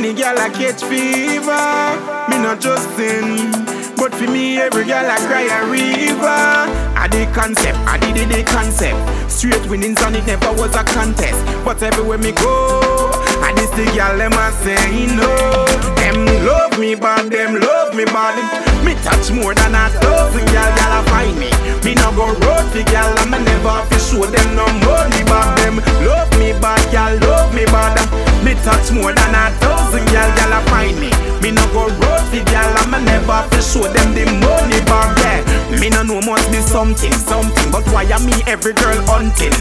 many gal I catch fever. Me not just sin, but for me every girl I cry a river. I D'Koncep, I did D'Koncep. Straight winnings and it never was a contest. But everywhere me go, I this the gal them a say no. Them love me bad, them love me bad. Me touch more than a dozen gal, gal a find me. Me no go road gal, and me never fi show them no money back. Them love me bad, gal love me bad. Me touch more than a dozen gal, gal a find me. Me no go road for gal, and me never fi show them the money back. Yeah, me no know must be something, something. But why am me every girl hunting?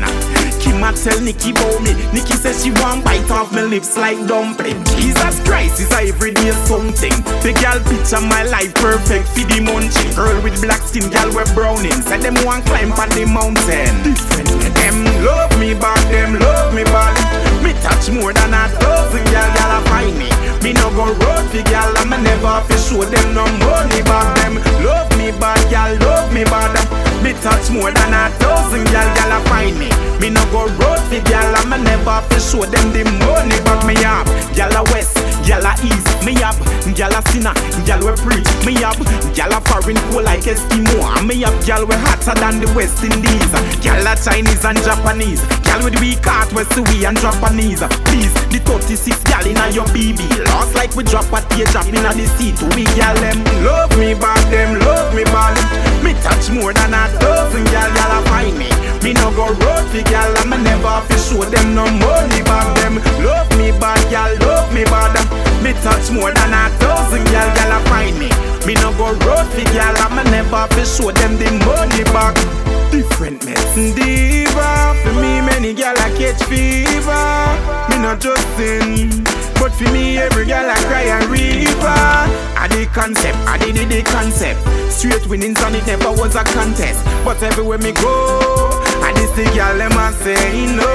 Kim a tell Nikki about me. Nikki says she want bite off my lips like dumpling. Jesus Christ is a everyday something. The girl picture my life perfect for the munching. Girl with black skin, girl with browning. Said them want climb on the mountain. Different. Them road for girl, and me never fi show them no money back. Them love me bad, girl love me bad. Me touch more than a dozen girl, girl a find me. Me no go road for girl, and me never fi show them the money back. Me up, girl a west, girl a east. Me up, girl a sinner, girl we preach. Me up, girl a foreign cool like Eskimo. And me up, girl we hotter than the West Indies. Girl a Chinese and Japanese. Girl with weak heart, West we and Japanese. Please, the 36 girl inna your BB. Lost like we drop a tear, teardrop inna the seat. We girl them love me bad, them love me bad. Me touch more than a dozen girl, girl a find me. Me no go road for girl, and me never fi show them no money back. Them love me bad, girl love me bad. Me touch more than a dozen girl, girl a find me. Me no go road for girl, and me never fi show them the money back. Different medicine diva For me many gal I catch fever Me not just sin But for me every gal I cry a river I D'Koncep, I did D'Koncep Straight winnings and it never was a contest But everywhere me go the girl them and say no.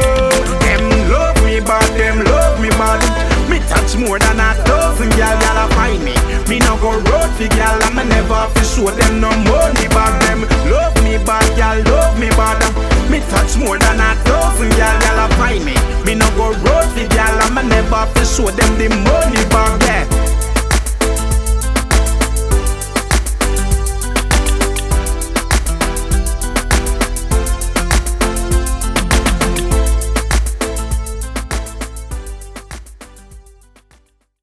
Them love me, bad, them love me bad. Me touch more than a thousand girl, y'all a find me. Me no go road fi girl, and me never fi show them no money, Bad, them love me, bad, y'all love me, bad. me touch more than a thousand girl, y'all a find me. Me no go road fi girl, and me never fi show them the money.